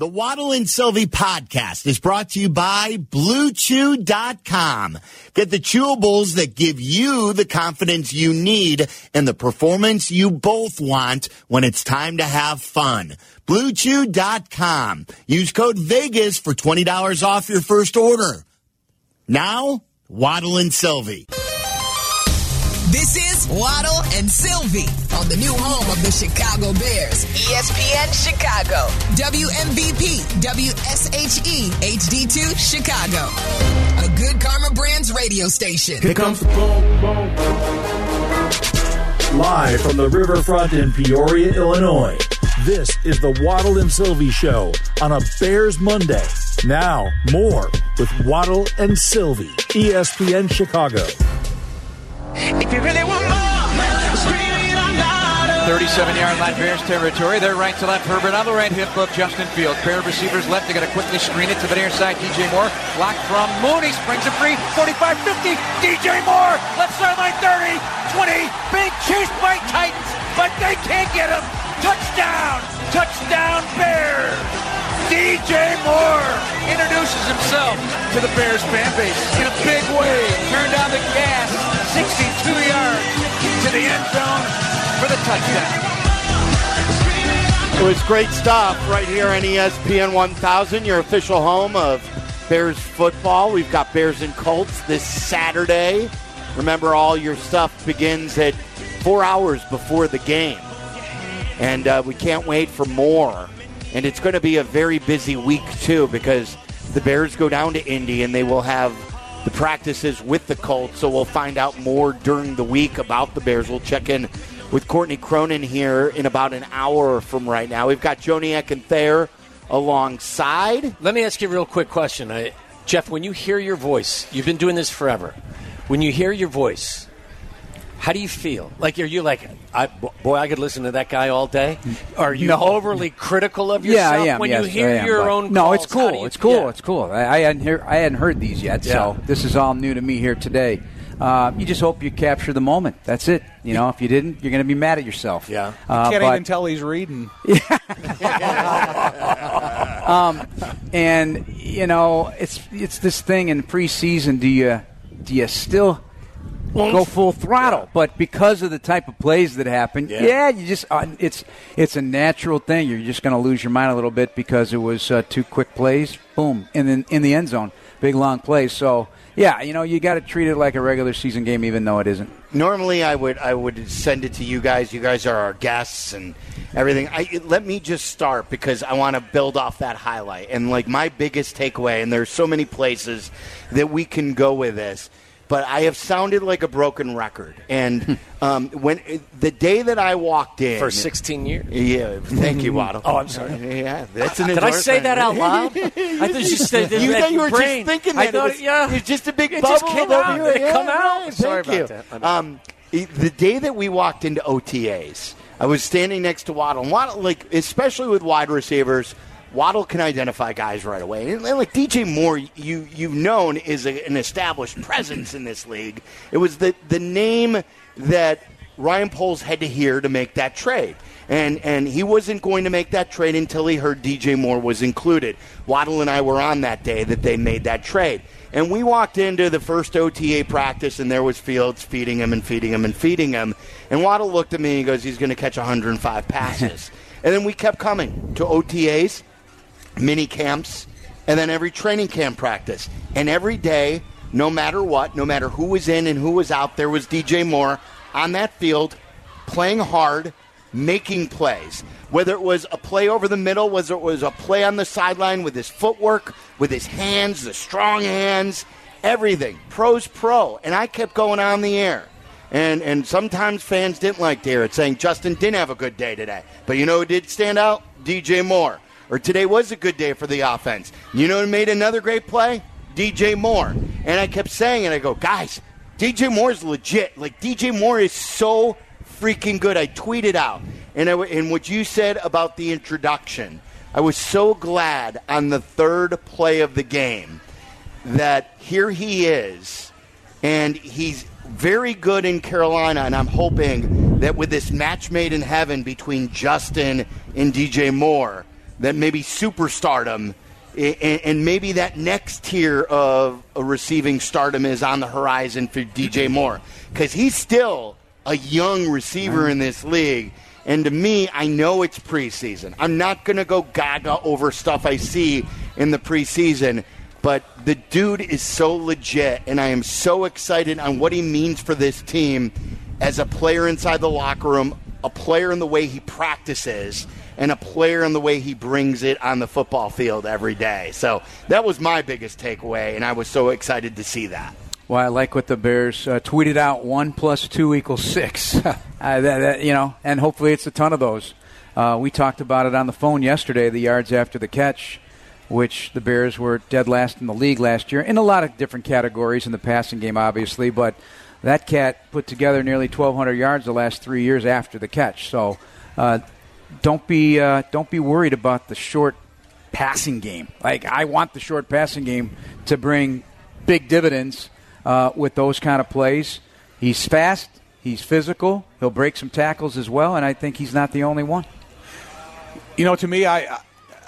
The Waddle and Silvy podcast is brought to you by BlueChew.com. Get the chewables that give you the confidence you need and the performance you both want when it's time to have fun. BlueChew.com. Use code VEGAS for $20 off your first order. Now, Waddle and Silvy. This is Waddle and Silvy on the new home of the Chicago Bears, ESPN Chicago, WMVP, WSHE, HD2 Chicago, a good Karma Brands radio station. Here comes the boom, boom, Live from the riverfront in Peoria, Illinois. This is the Waddle and Silvy Show on a Bears Monday. Now, more with Waddle and Silvy, ESPN Chicago. If you really want more, scream it out louder. 37 yard line Bears territory. They're right to left. Herbert on the right hip of Justin Fields. Pair of receivers left. They're going to quickly screen it to the near side. DJ Moore blocked from Mooney. Springs it free. 45 50. DJ Moore. Left sideline 30 20. Big chase by Titans, but they can't get him. Touchdown. Touchdown Bears. DJ Moore introduces himself to the Bears fan base in a big way. Turned down the gas, 62 yards to the end zone for the touchdown. It was great stuff right here on ESPN 1000, your official home of Bears football. We've got Bears and Colts this Saturday. Remember, all your stuff begins at four hours before the game. And uh, we can't wait for more. And it's going to be a very busy week, too, because the Bears go down to Indy and they will have the practices with the Colts. So we'll find out more during the week about the Bears. We'll check in with Courtney Cronin here in about an hour from right now. We've got Joniak and Thayer alongside. Let me ask you a real quick question. I, Jeff, when you hear your voice, you've been doing this forever. When you hear your voice, how do you feel? Like, are you like, I, boy, I could listen to that guy all day? Are you No. overly critical of Yeah, yourself I am. when yes, you hear I am, your but- own? No, calls? it's cool. you- It's cool. yeah. It's cool. I, I hadn't hear, I hadn't heard these yet, so this is all new to me here today. Uh, you just hope you capture the moment. That's it. You know, if you didn't, you're going to be mad at yourself. Yeah. Uh, Can't but- even tell he's reading. um, and you know, it's it's this thing in preseason. Do you do you still go full throttle? But because of the type of plays that happen, Yeah. yeah, you just uh, it's it's a natural thing. You're just going to lose your mind a little bit because it was uh, two quick plays, boom, in the, in the end zone, big long plays. So yeah, you know, you got to treat it like a regular season game, even though it isn't. Normally, I would I would send it to you guys. You guys are our guests and everything. I, let me just start because I want to build off that highlight and like my biggest takeaway. And there's so many places that we can go with this, but I have sounded like a broken record. And um, when the day that I walked in For 16 years. yeah, thank you, Waddle. Oh, I'm sorry. Yeah, that's an Did I say that out loud? I thought you said You that thought you were brain. just thinking I thought, it was, yeah. it's just a big It bubble just came over out. here. Did it Yeah, come out? right. Sorry Thank about you. that. Um, the day that we walked into OTAs, I was standing next to Waddle. And Waddle, like especially with wide receivers, Waddle can identify guys right away. And, and, like DJ Moore, you you've known is a, an established presence in this league. It was the the name that Ryan Poles had to hear to make that trade. And, and he wasn't going to make that trade until he heard DJ Moore was included. Waddle and I were on that day that they made that trade. And we walked into the first OTA practice, and there was Fields feeding him and feeding him and feeding him. And Waddle looked at me and he goes, He's going to catch 105 passes. and then we kept coming to OTAs, mini camps, and then every training camp practice. And every day, no matter what, no matter who was in and who was out, there was DJ Moore on that field playing hard, making plays. Whether it was a play over the middle, whether it was a play on the sideline with his footwork, with his hands, the strong hands, everything. Pro's pro. And I kept going on the air. And, and sometimes fans didn't like to hear it, saying Justin didn't have a good day today. But you know who did stand out? DJ Moore. Or today was a good day for the offense. You know who made another great play? DJ Moore. And I kept saying it. I go, guys, DJ Moore is legit. Like, DJ Moore is so freaking good. I tweeted out. And, I, and what you said about the introduction, I was so glad on the third play of the game that here he is, and he's very good in Carolina, and I'm hoping that with this match made in heaven between Justin and DJ Moore, that maybe superstardom and, and maybe that next tier of receiving stardom is on the horizon for DJ mm-hmm. Moore because he's still a young receiver mm-hmm. in this league. And to me, I know it's preseason. I'm not going to go gaga over stuff I see in the preseason, but the dude is so legit, and I am so excited on what he means for this team as a player inside the locker room, a player in the way he practices, and a player in the way he brings it on the football field every day. So that was my biggest takeaway, and I was so excited to see that. Well, I like what the Bears uh, tweeted out: one plus two equals six. uh, that, that, you know, and hopefully it's a ton of those. Uh, we talked about it on the phone yesterday. The yards after the catch, which the Bears were dead last in the league last year, in a lot of different categories in the passing game, obviously. But that cat put together nearly 1,200 yards the last three years after the catch. So uh, don't be uh, don't be worried about the short passing game. Like I want the short passing game to bring big dividends uh, with those kind of plays. He's fast. He's physical. He'll break some tackles as well, and I think he's not the only one. You know, to me, I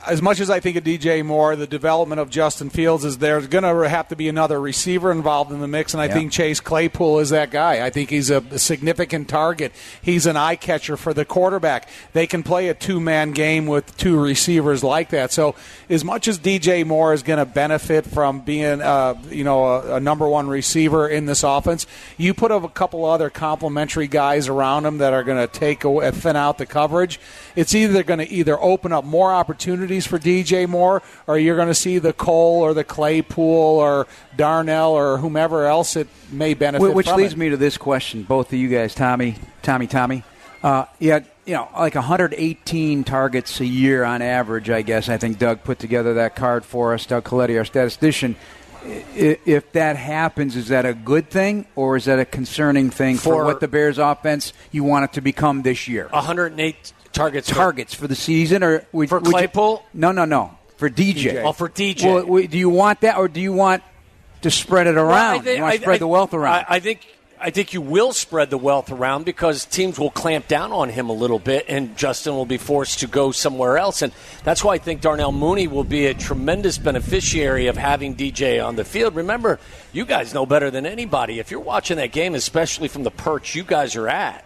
as much as I think of DJ Moore, the development of Justin Fields is there's going to have to be another receiver involved in the mix, and I Yeah. think Chase Claypool is that guy. I think he's a, significant target. He's an eye catcher for the quarterback. They can play a two man game with two receivers like that. So, as much as DJ Moore is going to benefit from being, uh, you know, a, a number one receiver in this offense, you put a couple other complementary guys around him that are going to take away, thin out the coverage. It's either going to either open up more opportunities for DJ Moore, or you're going to see the Cole or the Claypool or Darnell or whomever else it may benefit. Which from leads it. me to this question, both of you guys, Tommy, Tommy, Tommy. Uh, yeah, you know, like 118 targets a year on average, I guess. I think Doug put together that card for us, Doug Coletti, our statistician. If that happens, is that a good thing or is that a concerning thing for, For- what the Bears offense you want it to become this year? 108 targets. for- Targets for the season or would, For would you- Claypool? no, no, no. For DJ. Oh, for DJ. Well, do you want that or do you want to spread it around? Well, I thi- you want I- to spread I- the wealth around? I, I think I think you will spread the wealth around because teams will clamp down on him a little bit, and Justin will be forced to go somewhere else. And that's why I think Darnell Mooney will be a tremendous beneficiary of having DJ on the field. Remember, you guys know better than anybody. If you're watching that game, especially from the perch you guys are at,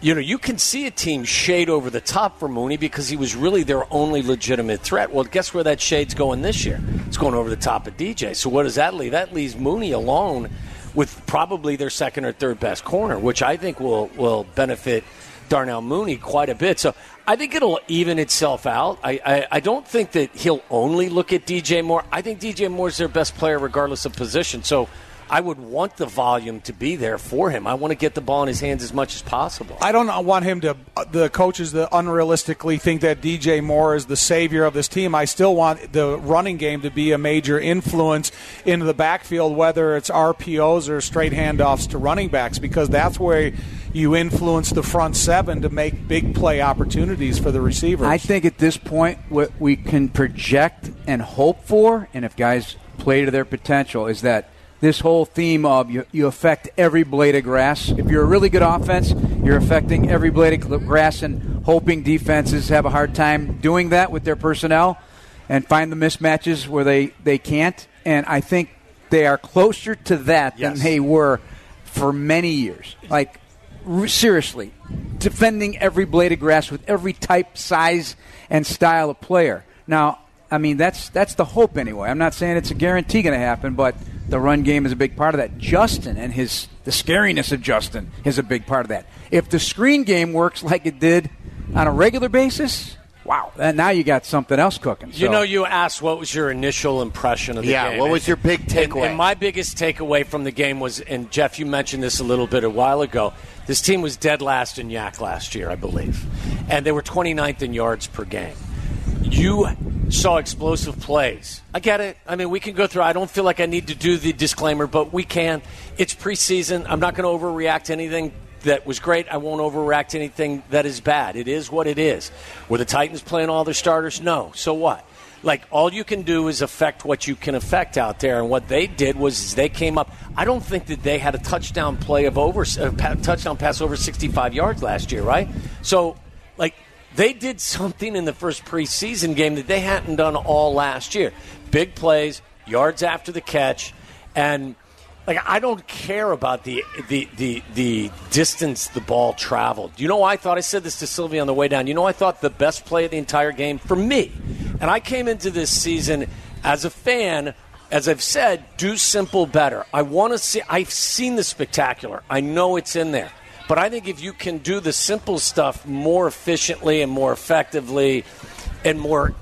you know, you can see a team shade over the top for Mooney because he was really their only legitimate threat. Well, guess where that shade's going this year? It's going over the top of DJ. So what does that leave? That leaves Mooney alone with probably their second or third best corner, which I think will will benefit Darnell Mooney quite a bit. So I think it'll even itself out. I, I, I don't think that he'll only look at DJ Moore. I think DJ Moore's their best player regardless of position. So I would want the volume to be there for him. I want to get the ball in his hands as much as possible. I don't want him to, uh, the coaches that unrealistically think that DJ Moore is the savior of this team. I still want the running game to be a major influence into the backfield, whether it's RPOs or straight handoffs to running backs, because that's where you influence the front seven to make big play opportunities for the receivers. I think at this point, what we can project and hope for, and if guys play to their potential, is that this whole theme of you, you affect every blade of grass. If you're a really good offense, you're affecting every blade of grass and hoping defenses have a hard time doing that with their personnel and find the mismatches where they, they can't. And I think they are closer to that Yes. than they were for many years. Like, r- seriously, defending every blade of grass with every type, size, and style of player. Now, I mean that's that's the hope anyway. I'm not saying it's a guarantee going to happen, but the run game is a big part of that. Justin and his the scariness of Justin is a big part of that. If the screen game works like it did on a regular basis, wow, then now you got something else cooking. You know, you asked what was your initial impression of the Yeah, game. what was your big And- takeaway? And, my biggest takeaway from the game was, and Jeff, you mentioned this a little bit a while ago. This team was dead last in YAC last year, I believe, and they were 29th in yards per game. You saw explosive plays. I get it. I mean, we can go through. I don't feel like I need to do the disclaimer, but we can. It's preseason. I'm not going to overreact to anything that was great. I won't overreact to anything that is bad. It is what it is. Were the Titans playing all their starters? No. So what? Like all you can do is affect what you can affect out there, and what they did was they came up. I don't think that they had a touchdown play of over uh, a touchdown pass over 65 yards last year, right? So, like They did something in the first preseason game that they hadn't done all last year. Big plays, yards after the catch, and like I don't care about the the the, the distance the ball traveled. You know, I thought I said this to Sylvia on the way down. You know, I thought the best play of the entire game for me, and I came into this season as a fan. As I've said, do simple better. I want to see. I've seen the spectacular. I know it's in there. But I think if you can do the simple stuff more efficiently and more effectively and more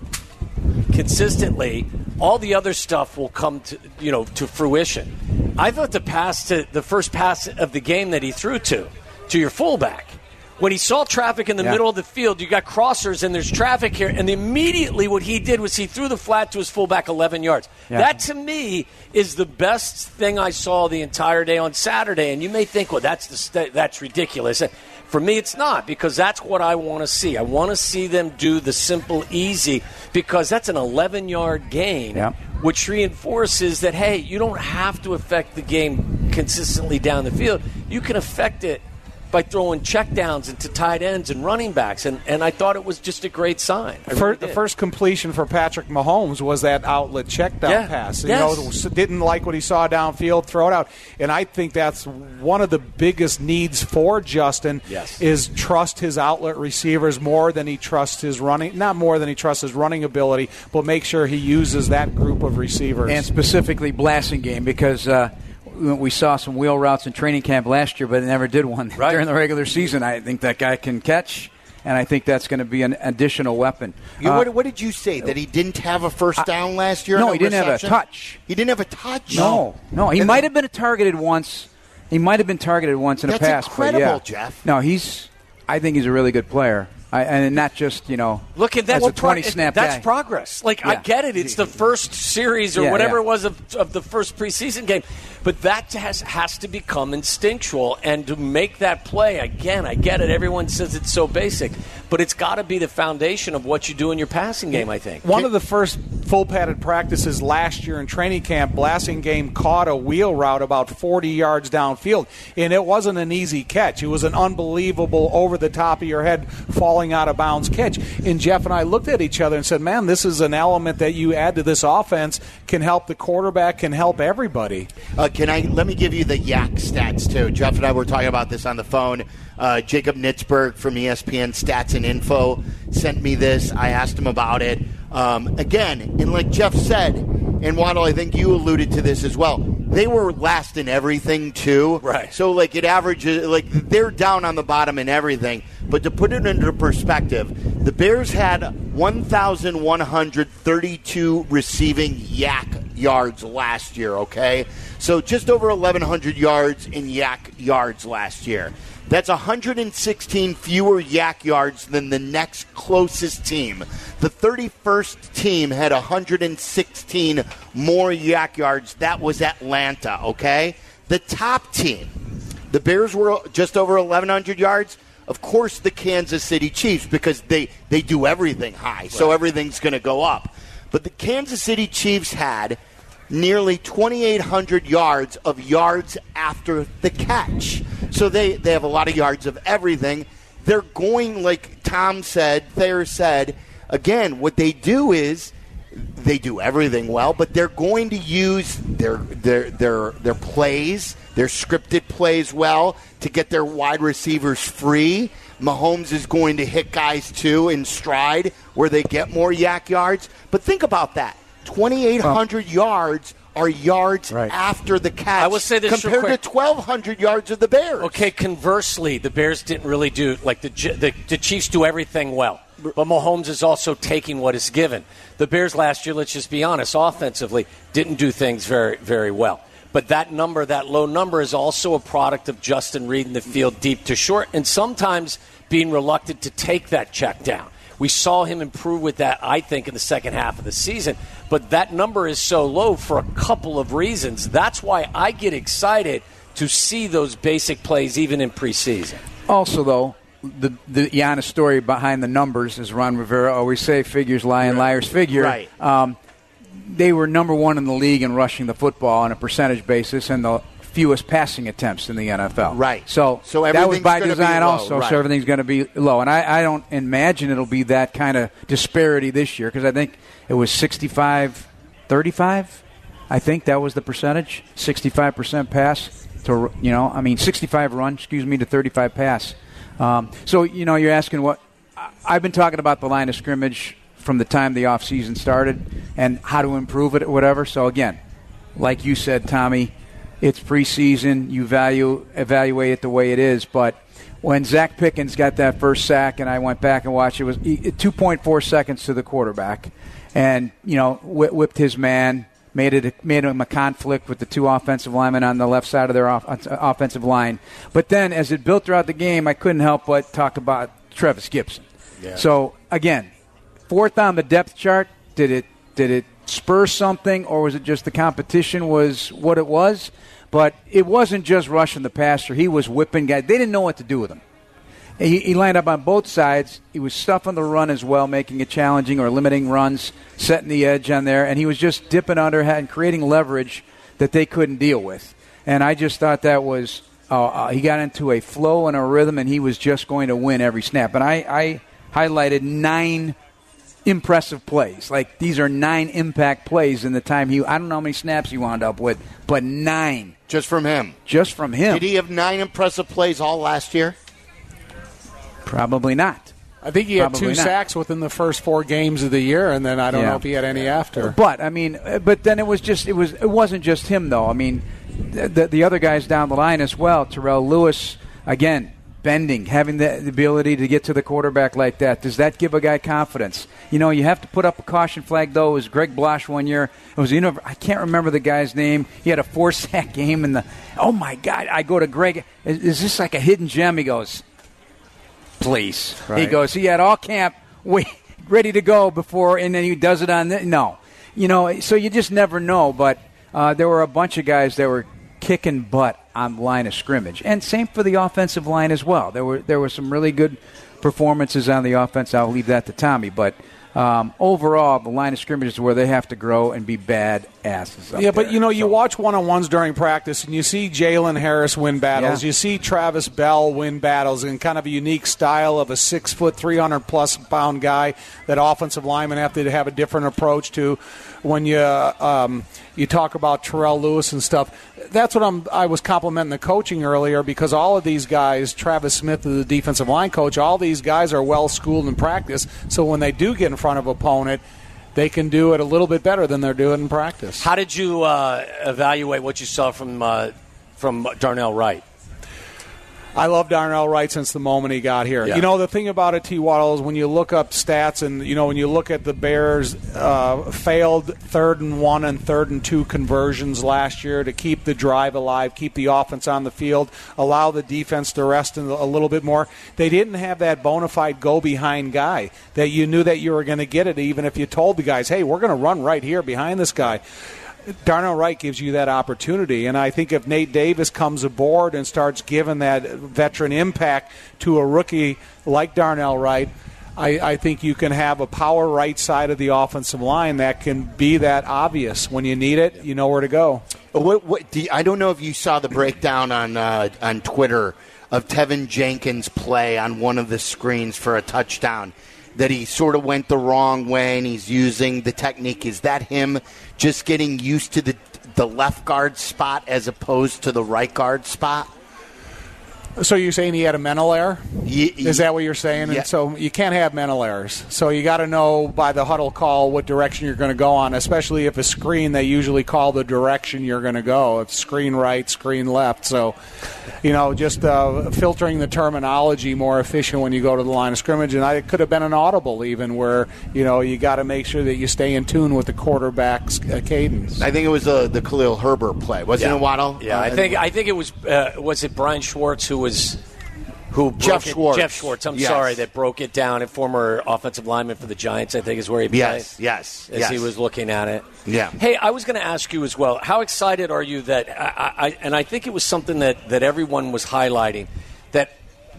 consistently, all the other stuff will come to you know to fruition. I thought the pass to the first pass of the game that he threw to to your fullback. When he saw traffic in the Yeah. middle of the field, you got crossers and there's traffic here, and immediately what he did was he threw the flat to his fullback 11 yards. Yeah. That to me is the best thing I saw the entire day on Saturday. And you may think, well, that's the st- that's ridiculous. For me, it's not because that's what I want to see. I want to see them do the simple, easy because that's an 11 yard gain, Yeah. which reinforces that hey, you don't have to affect the game consistently down the field. You can affect it by throwing checkdowns into tight ends and running backs, and, and I thought it was just a great sign. I Fir- really the first completion for Patrick Mahomes was that outlet check down Yeah. pass. You Yes. know, didn't like what he saw downfield, throw it out. And I think that's one of the biggest needs for Justin Yes. is trust his outlet receivers more than he trusts his running not more than he trusts his running ability, but make sure he uses that group of receivers. and specifically Blasingame because uh, we saw some wheel routes in training camp last year, but never did one Right. during the regular season. I think that guy can catch, and I think that's going to be an additional weapon. You- Uh, what, what did you say? That he didn't have a first down last year? no, in he didn't have a touch. He didn't have a touch. no, no, he And might then- have been targeted once. He might have been targeted once in That's a pass. incredible, but yeah. Jeff. No, he's. I think he's a really good player, I, and not just you know. Look at that. as Well, a twenty pro- snap That's guy. progress. Like I get it. It's the first series or Yeah, whatever yeah. it was of, of the first preseason game, but that has has to become instinctual and to make that play again. I get it. Everyone says it's so basic, but it's got to be the foundation of what you do in your passing game. I think. One of the first full padded practices last year in training camp, Blasingame caught a wheel route about 40 yards downfield, and it wasn't an easy catch. It was an unbelievable over the top of your head falling out of bounds catch. And Jeff and I looked at each other and said, "Man, this is an element that you add to this offense can help the quarterback, can help everybody." Uh, can I let me give you the YAC stats too? Jeff and I were talking about this on the phone. Uh, Jacob Nitzberg from ESPN Stats and Info sent me this. I asked him about it. Um, again, and like Jeff said, and Waddle, I think you alluded to this as well. They were last in everything too. Right. So like it averages like they're down on the bottom in everything. But to put it into perspective, the Bears had 1,132 receiving YAC yards last year. Okay, so just over 1,100 yards in YAC yards last year. That's 116 fewer YAC yards than the next closest team. The 31st team had 116 more YAC yards. That was Atlanta, okay? The top team, the Bears were just over 1,100 yards. Of course, the Kansas City Chiefs, because they, they do everything high, so everything's going to go up. But the Kansas City Chiefs had nearly 2,800 yards of yards after the catch. So they, they have a lot of yards of everything. They're going, like Tom said, Thayer said, again, what they do is they do everything well, but they're going to use their their their their plays, their scripted plays well to get their wide receivers free. Mahomes is going to hit guys too in stride where they get more YAC yards. But think about that: twenty eight hundred yards are yards Right. after the catch. I will say this real compared quick. to twelve hundred yards of the Bears. Okay, conversely, the Bears didn't really do like the the, the Chiefs do everything well, but Mahomes is also taking what is given. The Bears last year, let's just be honest, offensively didn't do things very very well. But that number, that low number, is also a product of Justin reading the field deep to short, and sometimes being reluctant to take that check down. We saw him improve with that, I think, in the second half of the season. But that number is so low for a couple of reasons. That's why I get excited to see those basic plays even in preseason. Also, though, the the Giannis story behind the numbers, as Ron Rivera always say, figures lie and liars figure. Right. Um, they were number one in the league in rushing the football on a percentage basis, and the fewest passing attempts in the NFL. Right. So, So that was by design also. right. So everything's going to be low, and I, I don't imagine it'll be that kind of disparity this year because I think it was 65 35. I think that was the percentage 65% pass to, you know, I mean, 65 run, excuse me, to 35 pass. Um, so, you know, you're asking what I've been talking about the line of scrimmage from the time the offseason started and how to improve it or whatever. So, again, like you said, Tommy, it's preseason. You value evaluate it the way it is. But when Zacch Pickens got that first sack, and I went back and watched, it was e- 2.4 seconds to the quarterback, and you know whi whipped his man, made it made him a conflict with the two offensive linemen on the left side of their off, offensive line. But then, as it built throughout the game, I couldn't help but talk about Trevis Gipson. So again, fourth on the depth chart. Did it did it spur something, or was it just the competition was what it was? But it wasn't just rushing the passer. He was whipping guys. They didn't know what to do with him. He, he lined up on both sides. He was stuffing the run as well, making it challenging or limiting runs, setting the edge on there, and he was just dipping under and creating leverage that they couldn't deal with. And I just thought that was uh, uh, he got into a flow and a rhythm, and he was just going to win every snap. And I, I highlighted nine impressive plays. Like these are nine impact plays in the time he. I don't know how many snaps he wound up with, but nine Just from him. just from him. Did he have nine impressive plays all last year? Probably not. I think he had two not. sacks within the first four games of the year, and then I don't Yeah. know if he had any after. But I mean, uh, but then it was just it was it wasn't just him though. I mean, the the, the other guys down the line as well. Terrell Lewis again bending, having the, the ability to get to the quarterback like that. Does that give a guy confidence? You know, you have to put up a caution flag though. It was Greg Blosh one year. It was you know I can't remember the guy's name. He had a four sack game in the. Oh my God! I go to Greg. Is, is this like a hidden gem? He goes, please. He goes. He had all camp wait, ready to go before, and then he does it on the no. You know, so you just never know. But uh, there were a bunch of guys that were kicking butt on line of scrimmage, and same for the offensive line as well. There were there were some really good performances on the offense. I'll leave that to Tommy, but. Um, overall, the line of scrimmage is where they have to grow and be bad asses. Yeah, but there. you know, you watch one on ones during practice, and you see Jalen Harris win battles. Yeah. You see Travis Bell win battles in kind of a unique style of a six foot, three hundred plus pound guy that offensive linemen have to have a different approach to. When you um, you talk about Terrell Lewis and stuff, that's what I'm. I was complimenting the coaching earlier because all of these guys, Travis Smith, is the defensive line coach, all these guys are well schooled in practice. So when they do get in front of opponent. They can do it a little bit better than they're doing in practice. How did you uh, evaluate what you saw from uh, from Darnell Wright? I love Darnell Wright since the moment he got here. Yeah. You know, the thing about it, T. Waddle, is when you look up stats and, you know, when you look at the Bears' uh, failed third and one and third and two conversions last year to keep the drive alive, keep the offense on the field, allow the defense to rest in a little bit more, they didn't have that bona fide go behind guy that you knew that you were going to get it, even if you told the guys, hey, we're going to run right here behind this guy. Darnell Wright gives you that opportunity. And I think if Nate Davis comes aboard and starts giving that veteran impact to a rookie like Darnell Wright, I, I think you can have a power right side of the offensive line that can be that obvious. When you need it, you know where to go. What, what, do you- I don't know if you saw the breakdown on uh, on Twitter of Teven Jenkins' play on one of the screens for a touchdown. That he sort of went the wrong way and he's using the technique. Is that him just getting used to the the left guard spot as opposed to the right guard spot? So you're saying he had a mental error? Ye- Is that what you're saying? Yeah. And so you can't have mental errors. So you got to know by the huddle call what direction you're going to go on, especially if a screen they usually call the direction you're going to go. If screen right, screen left. So, you know, just uh, filtering the terminology more efficient when you go to the line of scrimmage. And I, it could have been an audible even where, you know, you got to make sure that you stay in tune with the quarterback's uh, cadence. I think it was the the Khalil Herbert play, wasn't it, Waddle? Yeah, I Uh, think I think it was uh, was it Brian Schwartz who was who Jeff it- Schwartz. Geoff Schwartz. I'm Yes. sorry that broke it down. A former offensive lineman for the Giants, I think, is where he played. Yes, yes, as yes. he was looking at it. Yeah. Hey, I was going to ask you as well. How excited are you that? I, I, and I think it was something that that everyone was highlighting that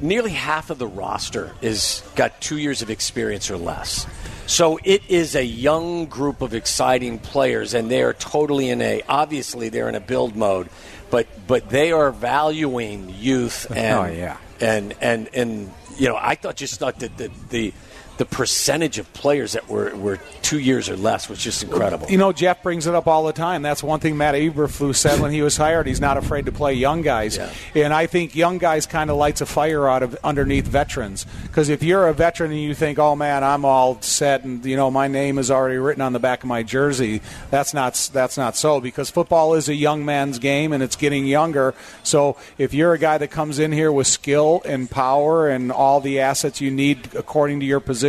nearly half of the roster is got two years of experience or less. So it is a young group of exciting players, and they are totally in a. Obviously, they're in a build mode, but but they are valuing youth oh, and Oh, yeah. and and and you know I thought just thought that the the the percentage of players that were were two years or less was just incredible. You know, Jeff brings it up all the time. That's one thing Matt Eberflus said when he was hired. He's not afraid to play young guys, Yeah. and I think young guys kind of lights a fire out of underneath veterans. Because if you're a veteran and you think, "Oh man, I'm all set," and you know my name is already written on the back of my jersey, that's not that's not so. Because football is a young man's game, and it's getting younger. So if you're a guy that comes in here with skill and power and all the assets you need according to your position,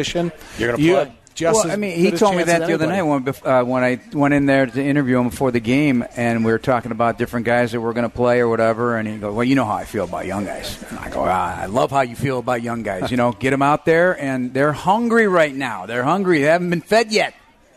You're gonna you play. have Just well, as I mean, he told me that the other night when, uh, when I went in there to interview him before the game, and we were talking about different guys that were going to play or whatever. And he goes, "Well, you know how I feel about young guys." And I go, ah, "I love how you feel about young guys. You know, get them out there, and they're hungry right now. They're hungry. They haven't been fed yet,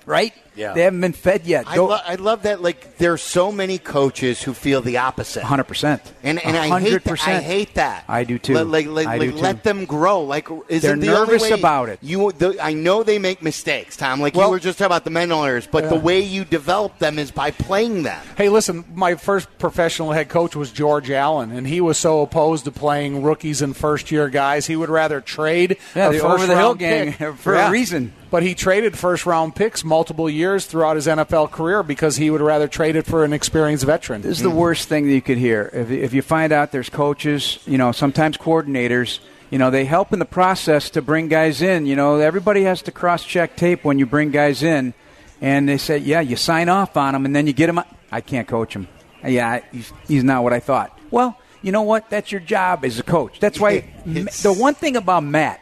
right? Yeah. they haven't been fed yet. I, lo- I love that. Like, there are so many coaches who feel the opposite. Hundred percent. And, and I hate that. I hate that. I do too. Let, like, like, I like, do too. let them grow. Like, isn't They're the nervous about it. You, the, I know they make mistakes, Tom. Like Well- you were just talking about the mental errors, but the way you develop them is by playing them. Hey, listen, my first professional head coach was George Allen, and he was so opposed to playing rookies and first year guys. He would rather trade Yeah, a the first over-the-hill round gang pick. for a reason. But he traded first round picks multiple years throughout his NFL career because he would rather trade it for an experienced veteran. This is the worst thing that you could hear. If, if you find out there's coaches, you know, sometimes coordinators, you know, they help in the process to bring guys in. You know, everybody has to cross check tape when you bring guys in. And they say, yeah, you sign off on them and then you get them. out. I can't coach him. Yeah, he's, he's not what I thought. Well, you know what? That's your job as a coach. That's why It's- the one thing about Matt,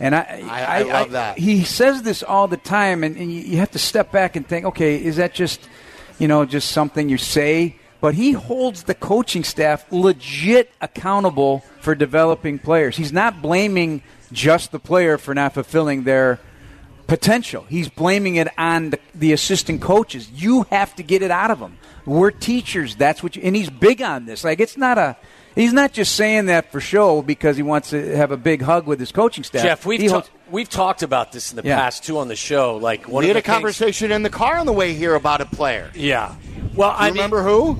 and I, I- I love that. He says this all the time, and, and you, you have to step back and think, okay, is that just, you know, just something you say? But he holds the coaching staff legit accountable for developing players. He's not blaming just the player for not fulfilling their potential. He's blaming it on the, the assistant coaches. You have to get it out of them. We're teachers. That's what you, and he's big on this. Like it's not a. He's not just saying that for show because he wants to have a big hug with his coaching staff. Jeff, we've He ta- we've talked about this in the Yeah. past too on the show. Like one we of had the a things- conversation in the car on the way here about a player. Yeah. Well, You I mean, remember who?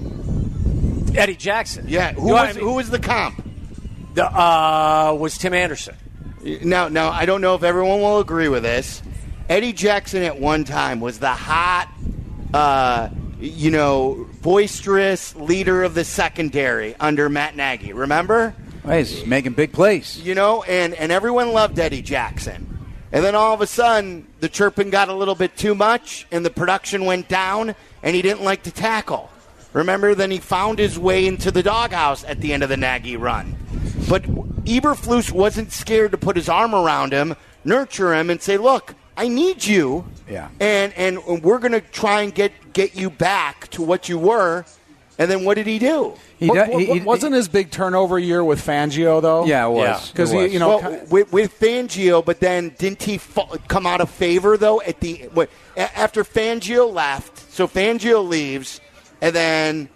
Eddie Jackson. Yeah, who You know, was I mean, who was the comp? the, uh, was Tim Anderson. Now, now I don't know if everyone will agree with this. Eddie Jackson at one time was the hot, uh, you know, boisterous leader of the secondary under Matt Nagy. Remember? He's making big plays. You know, and and everyone loved Eddie Jackson. And then all of a sudden, the chirping got a little bit too much, and the production went down, and he didn't like to tackle. Remember, then he found his way into the doghouse at the end of the Nagy run. But Eberflus wasn't scared to put his arm around him, nurture him, and say, "Look, I need you, Yeah. and and we're going to try and get get you back to what you were." And then what did he do? He, Wa- do- wa- he- he- wasn't his big turnover year with Fangio though? Yeah, it was. Yeah. because It was. you know well, with, with Fangio, but then didn't he fa- come out of favor though at the what, after Fangio left? So Fangio leaves, and then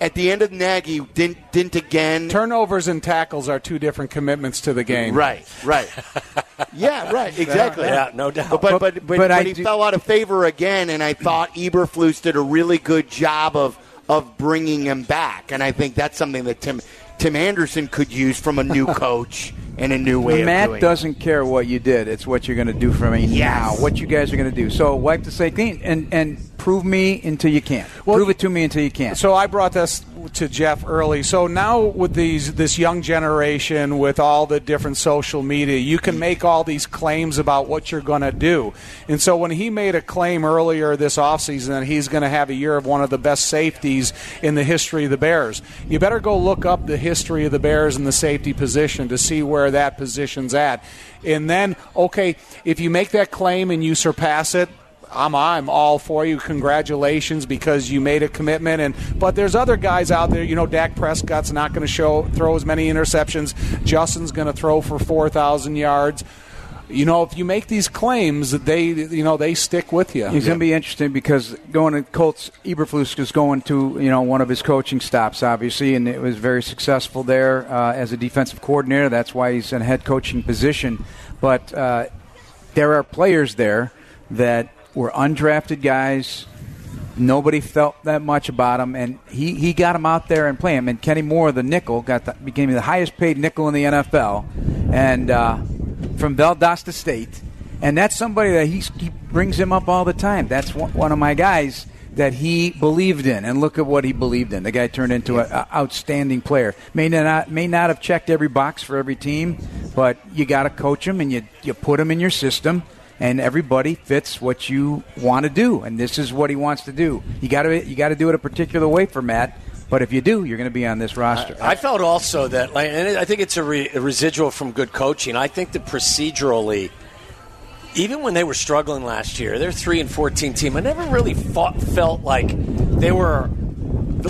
at the end of Nagy, didn't didn't again. turnovers and tackles are two different commitments to the game. Right, right. yeah, right, exactly. Yeah, no doubt. But but but, but, But but he do- fell out of favor again, and I thought Eberflus did a really good job of of bringing him back, and I think that's something that Tim Tim Anderson could use from a new coach and a new way of Matt doing. doesn't care what you did. It's what you're going to do for me Yes. now. What you guys are going to do. So wipe the slate clean and and prove me until you can. Well, prove it to me until you can't. So I brought this to Jeff early. So now with these this young generation with all the different social media, you can make all these claims about what you're going to do. And so when he made a claim earlier this offseason that he's going to have a year of one of the best safeties in the history of the Bears, you better go look up the history of the Bears in the safety position to see where that position's at. And then, okay, if you make that claim and you surpass it, I'm I'm all for you. Congratulations because you made a commitment. And but there's other guys out there. You know, Dak Prescott's not going to show throw as many interceptions. Justin's going to throw for four thousand yards. You know, if you make these claims, they you know they stick with you. He's going to be interesting because going to Colts, Eberflus is going to you know one of his coaching stops, obviously, and it was very successful there uh, as a defensive coordinator. That's why he's in a head coaching position. But uh, there are players there that were undrafted guys. Nobody felt that much about him, and he, he got him out there and play him. And Kenny Moore, the nickel, got the, became the highest paid nickel in the NFL, and uh, from Valdosta State. And that's somebody that he, he brings him up all the time. That's one, one of my guys that he believed in, and look at what he believed in. The guy turned into an outstanding player. May not may not have checked every box for every team, but you got to coach him and you you put him in your system, and everybody fits what you want to do, and this is what he wants to do. You got to you got to do it a particular way for Matt. But if you do, you're going to be on this roster. I felt also that, like, and I think it's a, re, a residual from good coaching. I think that procedurally, even when they were struggling last year, they're three and fourteen team. I never really fought, felt like they were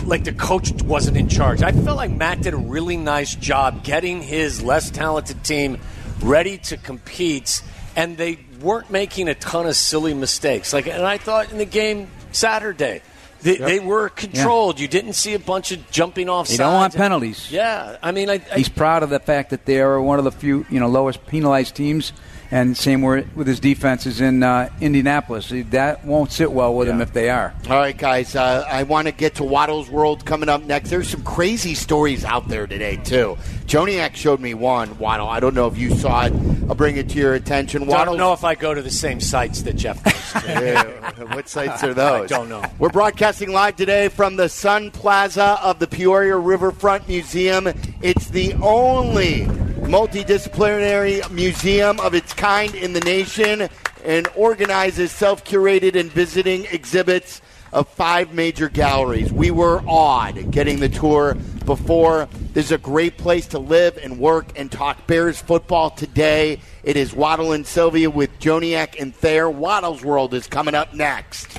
like the coach wasn't in charge. I felt like Matt did a really nice job getting his less talented team ready to compete, and they weren't making a ton of silly mistakes. Like, and I thought in the game Saturday. They, they were controlled. You didn't see a bunch of jumping off. You don't want penalties. Yeah, I mean, I, I, He's proud of the fact that they are one of the few, you know, lowest penalized teams, and same with his defenses in uh, Indianapolis. That won't sit well with him if they are. All right, guys. Uh, I want to get to Waddle's World coming up next. There's some crazy stories out there today too. Joniak showed me one. Waddle. I don't know if you saw it. I'll bring it to your attention. I don't know if I go to the same sites that Jeff goes to. What sites are those? I don't know. We're broadcasting live today from the Sun Plaza of the Peoria Riverfront Museum. It's the only multidisciplinary museum of its kind in the nation and organizes self curated and visiting exhibits of five major galleries. We were awed getting the tour before. This is a great place to live and work and talk Bears football today. It is Waddle and Sylvia with Joniak and Thayer. Waddle's World is coming up next.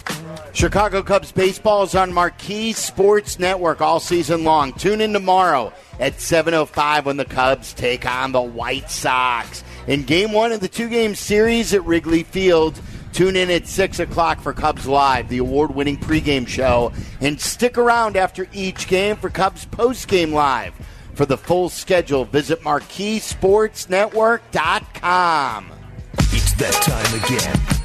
Chicago Cubs baseball is on Marquee Sports Network all season long. Tune in tomorrow at 7.05 when the Cubs take on the White Sox. In game one of the two-game series at Wrigley Field, tune in at 6 o'clock for Cubs Live, the award-winning pregame show. And stick around after each game for Cubs postgame live. For the full schedule, visit MarqueeSportsNetwork.com. It's that time again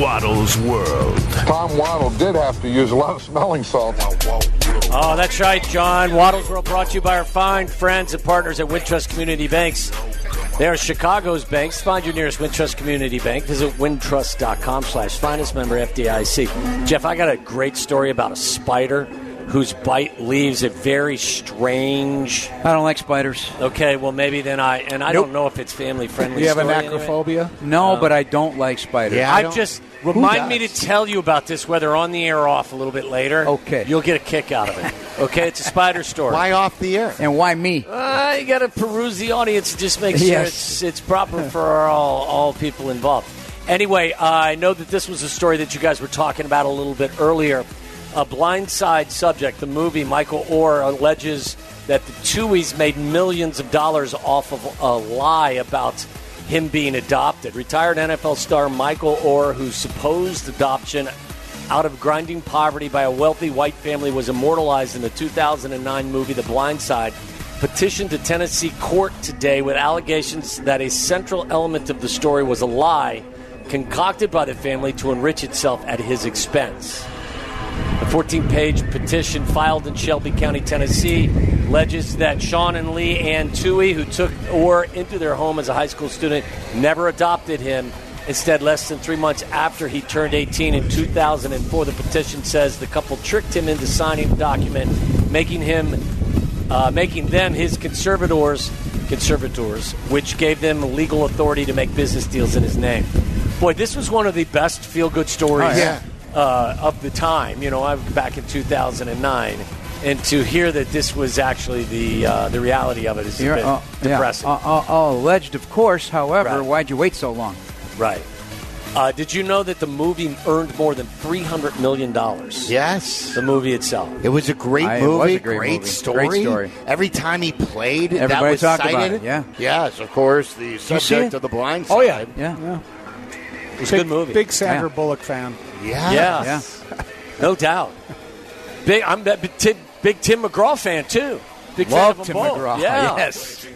Waddle's world. Tom Waddle did have to use a lot of smelling salt. Oh, that's right, John. Waddle's World brought to you by our fine friends and partners at Wintrust Community Banks. They are Chicago's banks. Find your nearest Wintrust Community Bank. Visit wintrust.com slash finest member FDIC. Jeff, I got a great story about a spider whose bite leaves a very strange. I don't like spiders. Okay, well maybe then I and I Nope. don't know if it's family friendly. You have story an anyway. acrophobia? No, but I don't like spiders. Yeah, I I just Who remind me to tell you about this, whether on the air or off, a little bit later. Okay. you'll get a kick out of it. Okay, it's a spider story. Why off the air? And why me? Uh, you got to peruse the audience and just make sure Yes. it's it's proper for all all people involved. Anyway, uh, I know that this was a story that you guys were talking about a little bit earlier. A blindside subject, the movie Michael Oher alleges that the Tuohys made millions of dollars off of a lie about him being adopted. Retired NFL star Michael Oher, whose supposed adoption out of grinding poverty by a wealthy white family was immortalized in the 2009 movie The Blind Side, petitioned to Tennessee court today with allegations that a central element of the story was a lie concocted by the family to enrich itself at his expense. The 14 page petition filed in Shelby County, Tennessee, alleges that Sean and Leigh Anne Tuohy, who took Oher into their home as a high school student, never adopted him. Instead, less than three months after he turned 18 in 2004, the petition says the couple tricked him into signing the document, making him, uh, making them his conservators, conservators, which gave them legal authority to make business deals in his name. Boy, this was one of the best feel-good stories Oh, yeah. Uh, of the time. You know, I back in 2009, and to hear that this was actually the uh, the reality of it is a You're- bit uh, depressing. Uh, uh, uh, alleged, of course. However, Right. why'd you wait so long? right. Uh, did you know that the movie earned more than three hundred million dollars? Yes. The movie itself. It was a great I- it was movie, a great movie. story. Great story. Every time he played, that Everybody was talked about cited. it, yeah. Yes, of course, the subject of the blind Oh yeah. Yeah. yeah. It was a Big, good movie. big Sandra Yeah. Bullock fan. Yeah. Yeah. No doubt. Big. I'm a big Tim, big Tim McGraw fan too. Big Love fan of Tim both. McGraw. Yeah. Yes.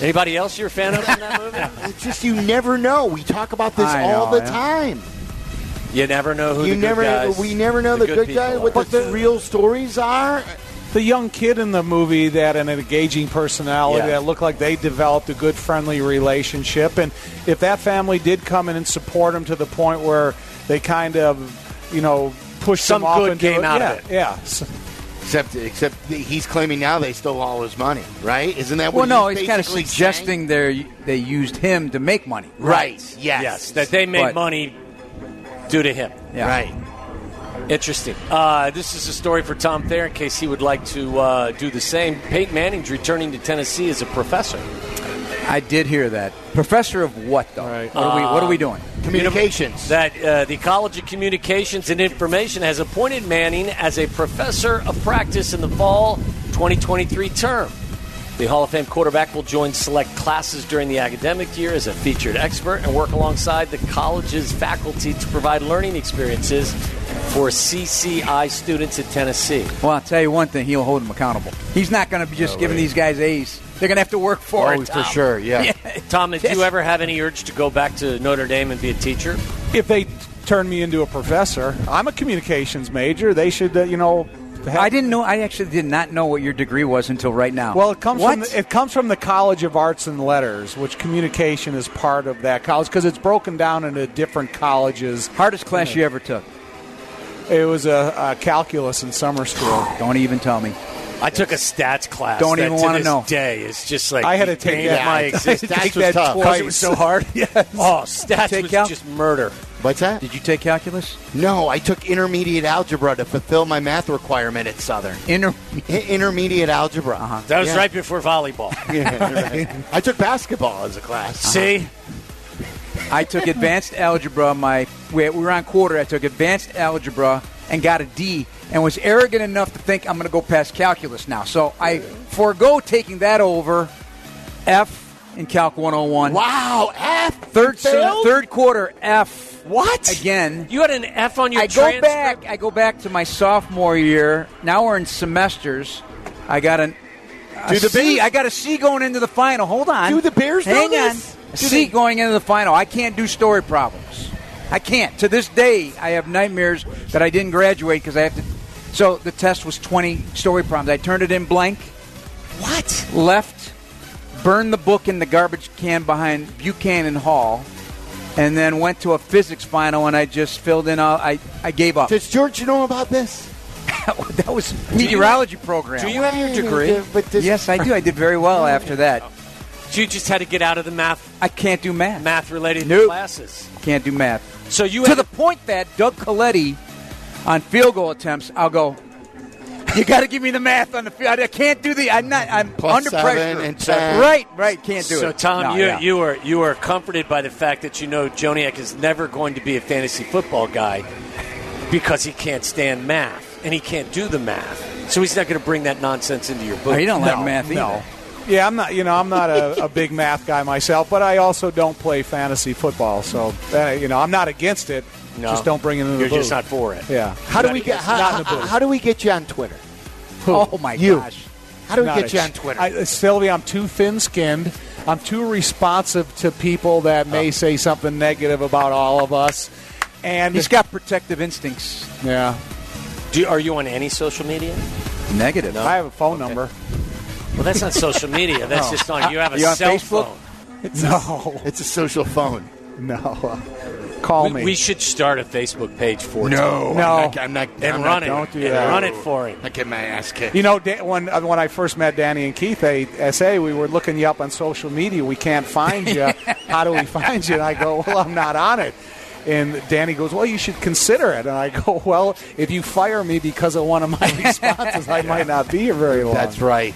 Anybody else you're a fan of in that movie? It's just you never know. We talk about this I all know, the yeah. time. You never know who you the never, good guys. we never know the, good, people guy. are. What the, real stories are. The young kid in the movie that an engaging personality Yeah. that looked like they developed a good, friendly relationship, and if that family did come in and support him to the point where they kind of, you know, pushed Some him off good into came it, out yeah, of it. Yeah. Except, except he's claiming now they stole all his money, right? Isn't that Well, what? no, he's he's kind of suggesting they they used him to make money. saying? Right. Yes. Yes, that they made But- money due to him. Yeah. Right. Interesting. Uh, this is a story for Tom Thayer in case he would like to uh, do the same. Peyton Manning's returning to Tennessee as a professor. I did hear that. Professor of what though? Right. What are we What are we doing? Communications. That uh, the College of Communications and Information has appointed Manning as a professor of practice in the fall 2023 term. The Hall of Fame quarterback will join select classes during the academic year as a featured expert and work alongside the college's faculty to provide learning experiences for CCI students at Tennessee. Well, I'll tell you one thing. He'll hold them accountable. He's not going to be just giving these guys A's. They're going to have to work for Oh, it. for sure. Yeah. Tom, did you ever have any urge to go back to Notre Dame and be a teacher? if they turn me into a professor, I'm a communications major. They should, uh, you know. have- I didn't know. I actually did not know what your degree was until right now. Well, it comes what? from the, it comes from the College of Arts and Letters, which communication is part of that college because it's broken down into different colleges. hardest class you ever took. It was a, a calculus in summer school. Don't even tell me. I took a stats class. Don't that even wanna know. Day is just like I had to take that. my existence. Stats Take was that tough. twice. Because it was so hard. Yes. Oh, stats Take was calc? just murder. What's that? Did you take calculus? No, I took intermediate algebra to fulfill my math requirement at Southern. Inter- I- intermediate algebra. Uh-huh. That was Yeah. right before volleyball. Yeah, right. I took basketball as a class. See, I took advanced algebra. My we we were on quarter. I took advanced algebra and got a D, and was arrogant enough to think I'm going to go past calculus now. So I forego taking that over. F in Calc 101. Wow, F. Third You failed? third quarter F. What? Again. you had an F on your I go transcript. back. I go back to my sophomore year. Now we're in semesters. I got an. A Do the C. Bears- I got a C going into the final. Hold on. Do the Bears Hang this? on. Do C they- going into the final. I can't do story problems. I can't. To this day, I have nightmares that I didn't graduate because I have to. So the test was 20 story problems. I turned it in blank. What? Left, burned the book in the garbage can behind Buchanan Hall, and then went to a physics final and I just filled in all. I, I gave up. Does George know about this? that was meteorology program. Do you have your degree? But this, Yes, I do. I did very well after that. You just had to get out of the math I can't do math. math related Nope. classes. Can't do math. So you to had the point that Doug Coletti on field goal attempts, I'll go. You got to give me the math on the field. I can't do the. I'm not. I'm Plus under seven pressure. and 10. Right, right. Can't do so it. So Tom, No, you yeah. you are you are comforted by the fact that you know Joniak is never going to be a fantasy football guy because he can't stand math and he can't do the math. So he's not going to bring that nonsense into your book. Oh, you don't like No, math either. no. Yeah, I'm not. You know, I'm not a, a big math guy myself, but I also don't play fantasy football. So, uh, you know, I'm not against it. No. Just don't bring it into You're the just not for it. Yeah. How do we get? How, not in the how, how do we get you on Twitter? Oh my You. gosh. How do we Not get a you on Twitter? I, uh, Sylvia, I'm too thin-skinned. I'm too responsive to people that Oh. may say something negative about all of us. And He's got protective instincts. yeah, Do you, are you on any social media? Negative. I have a phone number. Well, that's not social media. That's just on. You have a You cell Facebook? phone. No, it's a social phone. no. Call We, me. we should start a Facebook page for No, Tom. No. I'm not. I'm not and I'm run not, it. don't do and that. run it for him. I get my ass kicked. You know, when uh, when I first met Danny and Keith they SA, we were looking you up on social media. We can't find you. How do we find you? And I go, well, I'm not on it. And Danny goes, well, you should consider it. And I go, well, if you fire me because of one of my responses, I might not be here very long. That's right.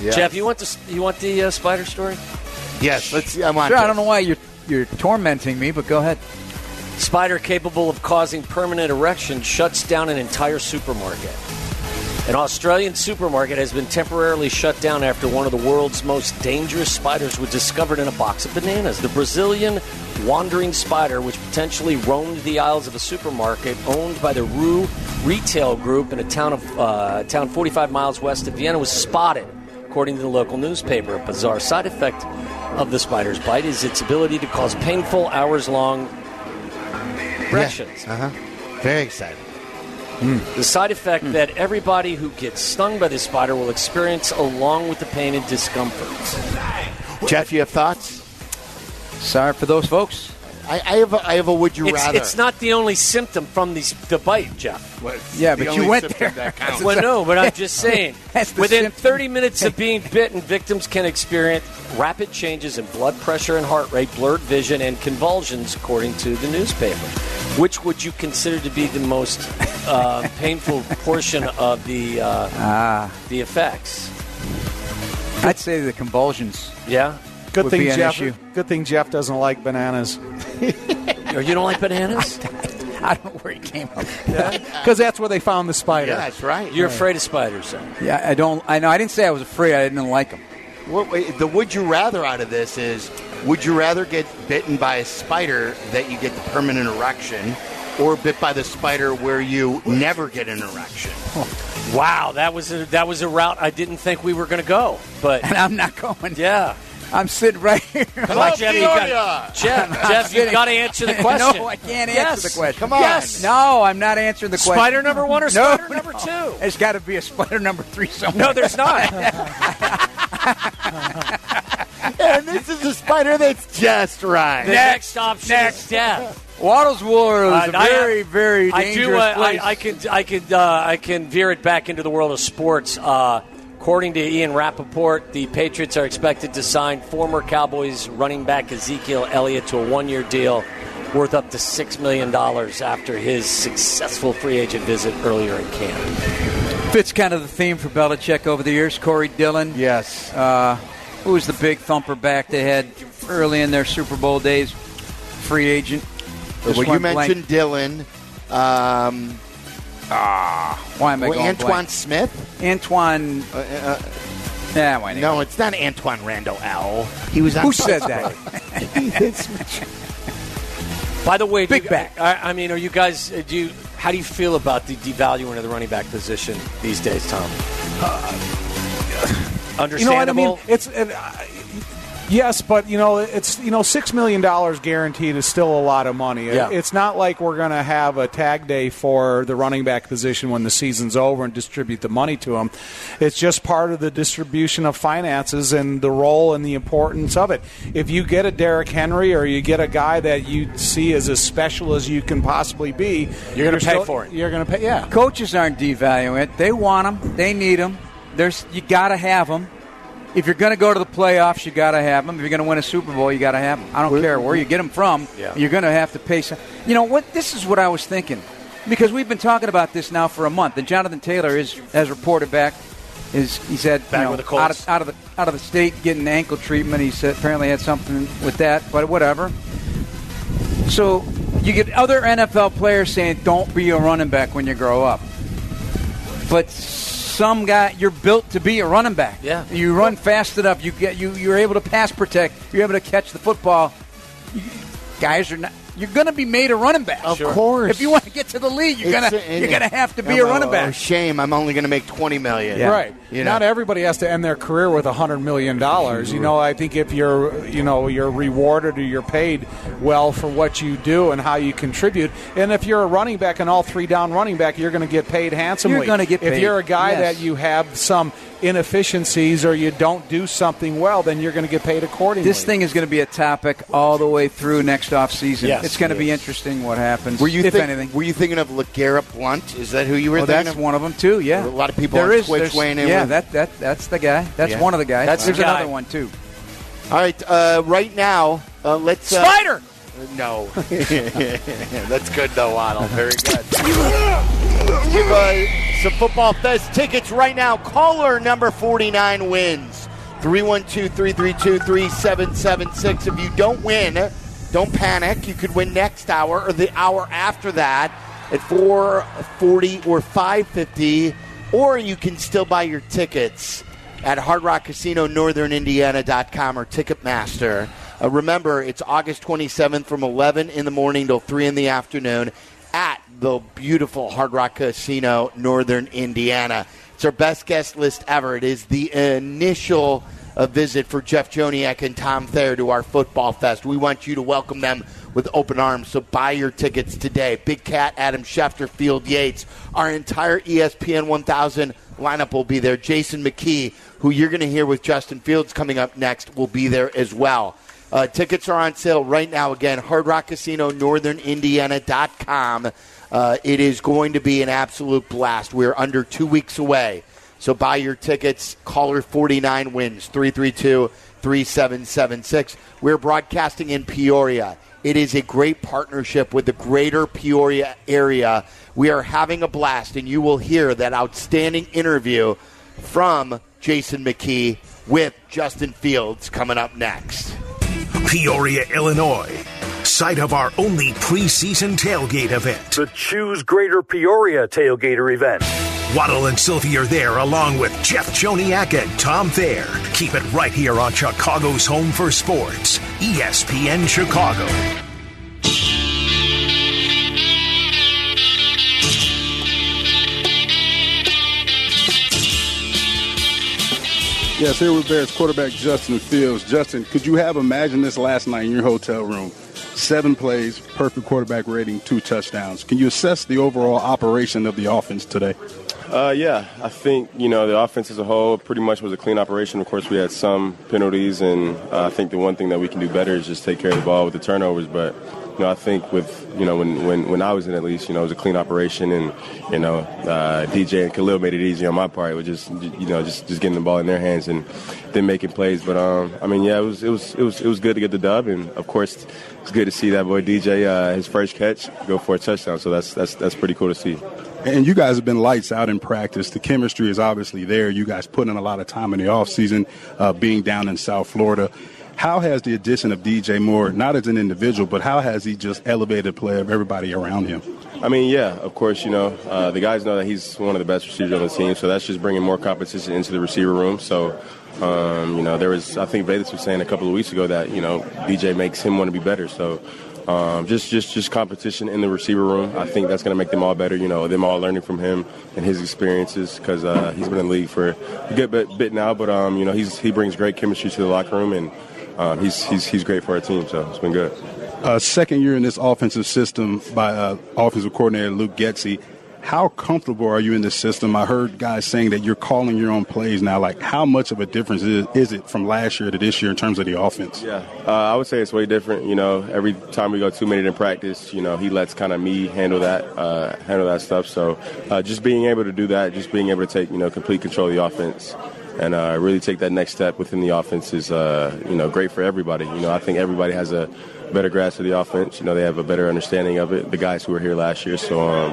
Yes. Jeff, you want the you want the uh, spider story? Yes. Let's. see. I'm on. Sure, I don't know why you're you're tormenting me, but go ahead. Spider capable of causing permanent erection shuts down an entire supermarket. An Australian supermarket has been temporarily shut down after one of the world's most dangerous spiders was discovered in a box of bananas. The Brazilian wandering spider, which potentially roamed the aisles of a supermarket owned by the Rue Retail Group in a town of uh, town 45 miles west of Vienna, was spotted, according to the local newspaper. A bizarre side effect of the spider's bite is its ability to cause painful, hours-long erections. Uh huh. Very exciting. The side effect that everybody who gets stung by this spider will experience along with the pain and discomfort. Jeff, you have thoughts? Sorry for those folks. I, I have a, I have a would you It's, rather. it's not the only symptom from these, the bite, Jeff. Yeah, but you went there. that. Well, no, but I'm just saying. Within symptom. 30 minutes of being bitten, victims can experience rapid changes in blood pressure and heart rate, blurred vision, and convulsions, according to the newspaper. Which would you consider to be the most uh, painful portion of the uh, Ah, the effects? I'd say the convulsions. Yeah. Good would thing be an Jeff. issue. Good thing Jeff doesn't like bananas Or you don't like bananas? I don't know where he came up. because that's where they found the spider. Yeah, that's right. You're afraid of spiders, then? Yeah, I don't. I know. I didn't say I was afraid. I didn't like them. What, wait, the would you rather out of this is would you rather get bitten by a spider that you get the permanent erection or bit by the spider where you never get an erection? Wow, that was a, that was a route I didn't think we were going to go. But And I'm not going. yeah, I'm sitting right here. Come on, Jeff, you got, Jeff, Jeff, you've got to answer the question. no, I can't answer Yes. the question. Come on. Yes. No, I'm not answering the question. Spider number one or No, spider no. number two? There's got to be a spider number three somewhere. No, there's not. And this is a spider that's just right. The next, option is death. Waddles War is Uh, a I very, have- very I dangerous do. Uh, place. I, I can. I can. Uh, I can veer it back into the world of sports. Uh, according to Ian Rapoport, the Patriots are expected to sign former Cowboys running back Ezekiel Elliott to a one-year deal worth up to six million dollars after his successful free agent visit earlier in camp. Fits kind of the theme for Belichick over the years. Corey Dillon. Yes. Uh, who was the big thumper back they had early in their Super Bowl days? Free agent. Just well, you went blank. mentioned Dillon. Um, Why am I well, going Antowain blank? Smith? Antowain. Uh, uh, Yeah, why not? no, it's not Antwaan Randle El. He was on Who said that? By the way, Big you- back. I, I mean, are you guys? uh, Do you? How do you feel about the devaluing of the running back position these days, Tom? Understandable. You know what I mean? It's it, uh, yes, but you know it's you know six million dollars guaranteed is still a lot of money. It- Yeah. It's not like we're going to have a tag day for the running back position when the season's over and distribute the money to them. It's just part of the distribution of finances and the role and the importance of it. If you get a Derrick Henry or you get a guy that you see as as special as you can possibly be, You're gonna pay still- for it. You're going to pay, yeah. Coaches aren't devaluing it. They want them. They need them. There's you got to have them. If you're going to go to the playoffs, you got to have them. If you're going to win a Super Bowl, you got to have them. I don't care where you get them from. Yeah. You're going to have to pay some. You know what? This is what I was thinking because we've been talking about this now for a month, and Jonathan Taylor is has reported back. Is he said you know, out of, out of the out of the state getting ankle treatment? He said apparently had something with that, but whatever. So you get other NFL players saying, "Don't be a running back when you grow up." But some guy, you're built to be a running back. Yeah. you run fast enough. You get you. You're able to pass protect. You're able to catch the football. You, guys are not. You're going to be made a running back. Of course. If you want to get to the league, you're gonna you're gonna have to be Oh, a running oh, back. shame. I'm only going to make 20 million. Yeah. Right. You know. Not everybody has to end their career with a hundred million dollars. You know, I think if you're, you know, you're rewarded or you're paid well for what you do and how you contribute, and if you're a running back, an all three down running back, you're going to get paid handsomely. You're gonna get paid. If you're a guy yes. that you have some inefficiencies or you don't do something well, then you're going to get paid accordingly. This thing is going to be a topic all the way through next off season. Yes, it's going to be is. interesting what happens. Were you if think- anything? Were you thinking of LeGarrette Blount? Is that who you were Well, thinking that's of? one of them too. Yeah, A lot of people There on is, Twitch there's- weighing in Yeah, with- that that that's the guy. That's Yeah. one of the guys. That's There's the guy. another one too. All right. Uh, right now, uh, let's. Uh, Spider. No. That's good, though, Waddle. Very good. Give uh, some Football Fest tickets right now. Caller number 49 wins. 312 332 3776. If you don't win, Don't panic. You could win next hour or the hour after that at 440 or 550, or you can still buy your tickets at Hard Rock Casino Northern NorthernIndiana.com or Ticketmaster. Uh, remember, it's August 27th from 11 in the morning till 3 in the afternoon at the beautiful Hard Rock Casino, Northern Indiana. It's our best guest list ever. It is the initial visit for Jeff Joniak and Tom Thayer to our football fest. We want you to welcome them with open arms, so buy your tickets today. Big Cat, Adam Schefter, Field Yates. Our entire ESPN 1000 lineup will be there. Jason McKie, who you're going to hear with Justin Fields coming up next, will be there as well. Uh, tickets are on sale right now. Again, Hard Rock Casino, NorthernIndiana.com. Uh, it is going to be an absolute blast. We're under two weeks away. So buy your tickets. Caller 49 wins 332 3776. We're broadcasting in Peoria. It is a great partnership with the greater Peoria area. We are having a blast, and you will hear that outstanding interview from Jason McKie with Justin Fields coming up next. Peoria, Illinois, site of our only preseason tailgate event. The Choose Greater Peoria tailgater event. Waddle and Silvy are there along with Jeff Joniak and Tom Thayer. Keep it right here on Chicago's home for sports, ESPN Chicago. Yes, here with Bears quarterback Justin Fields. Justin, could you have imagined this last night in your hotel room? Seven plays, perfect quarterback rating, two touchdowns. Can you assess the overall operation of the offense today? Uh, yeah, I think you know the offense as a whole pretty much was a clean operation. Of course, we had some penalties, and uh, I think the one thing that we can do better is just take care of the ball with the turnovers. But you know, I think with you know when when, when I was in at least, you know, it was a clean operation, and you know, uh, DJ and Khalil made it easy on my part. It was just you know just just getting the ball in their hands and then making plays. But um, I mean, yeah, it was it was it was it was good to get the dub, and of course, it's good to see that boy DJ uh, his first catch go for a touchdown. So that's that's that's pretty cool to see. And you guys have been lights out in practice. The chemistry is obviously there. You guys put in a lot of time in the offseason, uh, being down in South Florida. How has the addition of DJ Moore, not as an individual, but how has he just elevated the play of everybody around him? I mean, yeah, of course, you know, uh, the guys know that he's one of the best receivers on the team, so that's just bringing more competition into the receiver room. So, um, you know, there was, I think Vegas was saying a couple of weeks ago that, you know, DJ makes him want to be better. So, um, just, just, just competition in the receiver room. I think that's going to make them all better. You know, them all learning from him and his experiences because uh, he's been in the league for a good bit, bit now. But um, you know, he's he brings great chemistry to the locker room, and um, he's he's he's great for our team. So it's been good. Uh, second year in this offensive system by uh, offensive coordinator Luke Getsy. How comfortable are you in this system? I heard guys saying that you're calling your own plays now. Like, how much of a difference is, is it from last year to this year in terms of the offense? Yeah, uh, I would say it's way different. You know, every time we go two minute in practice, you know, he lets kind of me handle that, uh, handle that stuff. So, uh, just being able to do that, just being able to take you know complete control of the offense, and uh, really take that next step within the offense is uh, you know great for everybody. You know, I think everybody has a better grasp of the offense. You know, they have a better understanding of it. The guys who were here last year, so um,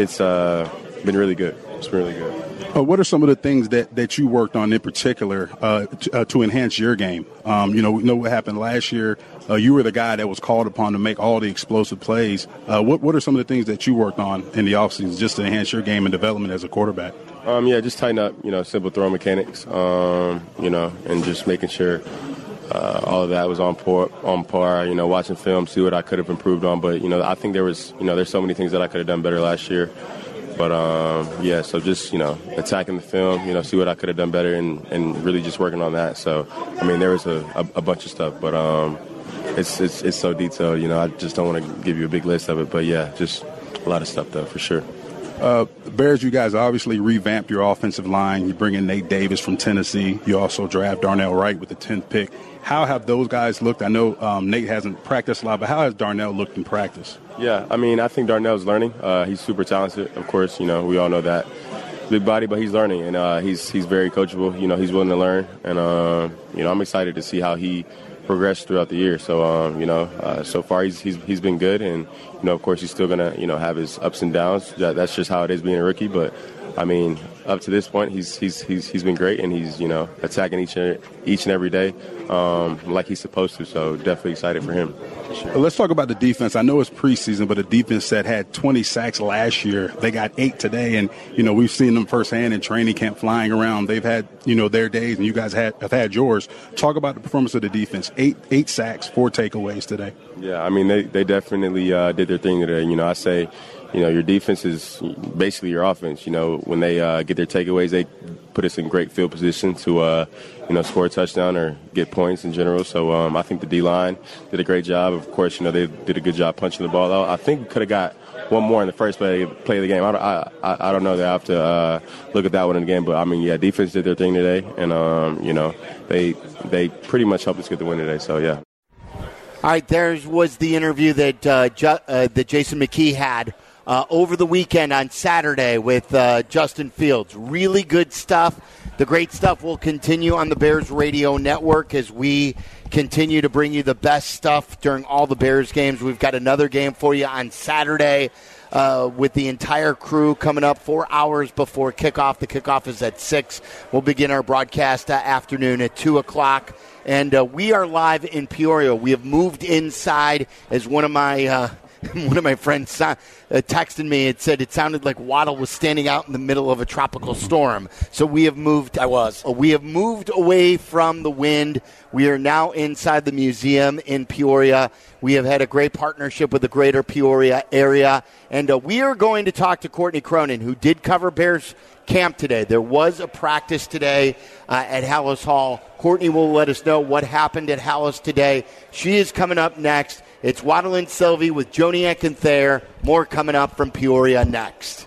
it's uh, been really good. It's been really good. Uh, what are some of the things that, that you worked on in particular uh, to, uh, to enhance your game? Um, you know, we know what happened last year. Uh, you were the guy that was called upon to make all the explosive plays. Uh, what what are some of the things that you worked on in the offseason just to enhance your game and development as a quarterback? Um, yeah, just tighten up, you know, simple throw mechanics, um, you know, and just making sure uh, all of that was on par, on par. You know, watching film, see what I could have improved on. But you know, I think there was, you know, there's so many things that I could have done better last year. But um, yeah, so just you know, attacking the film, you know, see what I could have done better, and, and really just working on that. So I mean, there was a, a, a bunch of stuff, but um, it's, it's it's so detailed. You know, I just don't want to give you a big list of it. But yeah, just a lot of stuff though, for sure. Uh, Bears, you guys obviously revamped your offensive line. You bring in Nate Davis from Tennessee. You also draft Darnell Wright with the 10th pick. How have those guys looked? I know um, Nate hasn't practiced a lot, but how has Darnell looked in practice? Yeah, I mean, I think Darnell's learning. Uh, he's super talented, of course. You know, we all know that. Big body, but he's learning, and uh, he's he's very coachable. You know, he's willing to learn, and uh, you know, I'm excited to see how he progressed throughout the year. So, um, you know, uh, so far he's, he's he's been good, and you know, of course, he's still gonna you know have his ups and downs. That, that's just how it is being a rookie. But I mean, up to this point, he's he's he's he's been great, and he's you know attacking each and each and every day um, like he's supposed to. So definitely excited for him. Sure. Let's talk about the defense. I know it's preseason, but a defense that had 20 sacks last year, they got eight today, and you know we've seen them firsthand in training camp, flying around. They've had you know their days, and you guys had, have had yours. Talk about the performance of the defense. Eight eight sacks, four takeaways today. Yeah, I mean they they definitely uh, did their thing today. You know, I say you know, your defense is basically your offense. You know, when they uh, get their takeaways, they put us in great field position to, uh, you know, score a touchdown or get points in general. So um, I think the D line did a great job. Of course, you know, they did a good job punching the ball out. I think we could have got one more in the first play, play of the game. I don't, I, I, don't know. They have to uh, look at that one in the game. But I mean, yeah, defense did their thing today, and um, you know, they they pretty much helped us get the win today. So yeah. All right, there was the interview that uh, uh, that Jason McKie had uh, over the weekend on Saturday with uh, Justin Fields. Really good stuff. The great stuff will continue on the Bears Radio Network as we continue to bring you the best stuff during all the Bears games. We've got another game for you on Saturday. Uh, with the entire crew coming up four hours before kickoff. The kickoff is at 6. We'll begin our broadcast uh, afternoon at 2 o'clock. And uh, we are live in Peoria. We have moved inside as one of my uh, one of my friends uh, texted me. It said it sounded like Waddle was standing out in the middle of a tropical storm. So we have moved. I was. Uh, we have moved away from the wind. We are now inside the museum in Peoria. We have had a great partnership with the greater Peoria area. And uh, we are going to talk to Courtney Cronin, who did cover Bears camp today. There was a practice today uh, at Halas Hall. Courtney will let us know what happened at Halas today. She is coming up next. It's Waddle and Silvy with Joniak and Thayer. More coming up from Peoria next.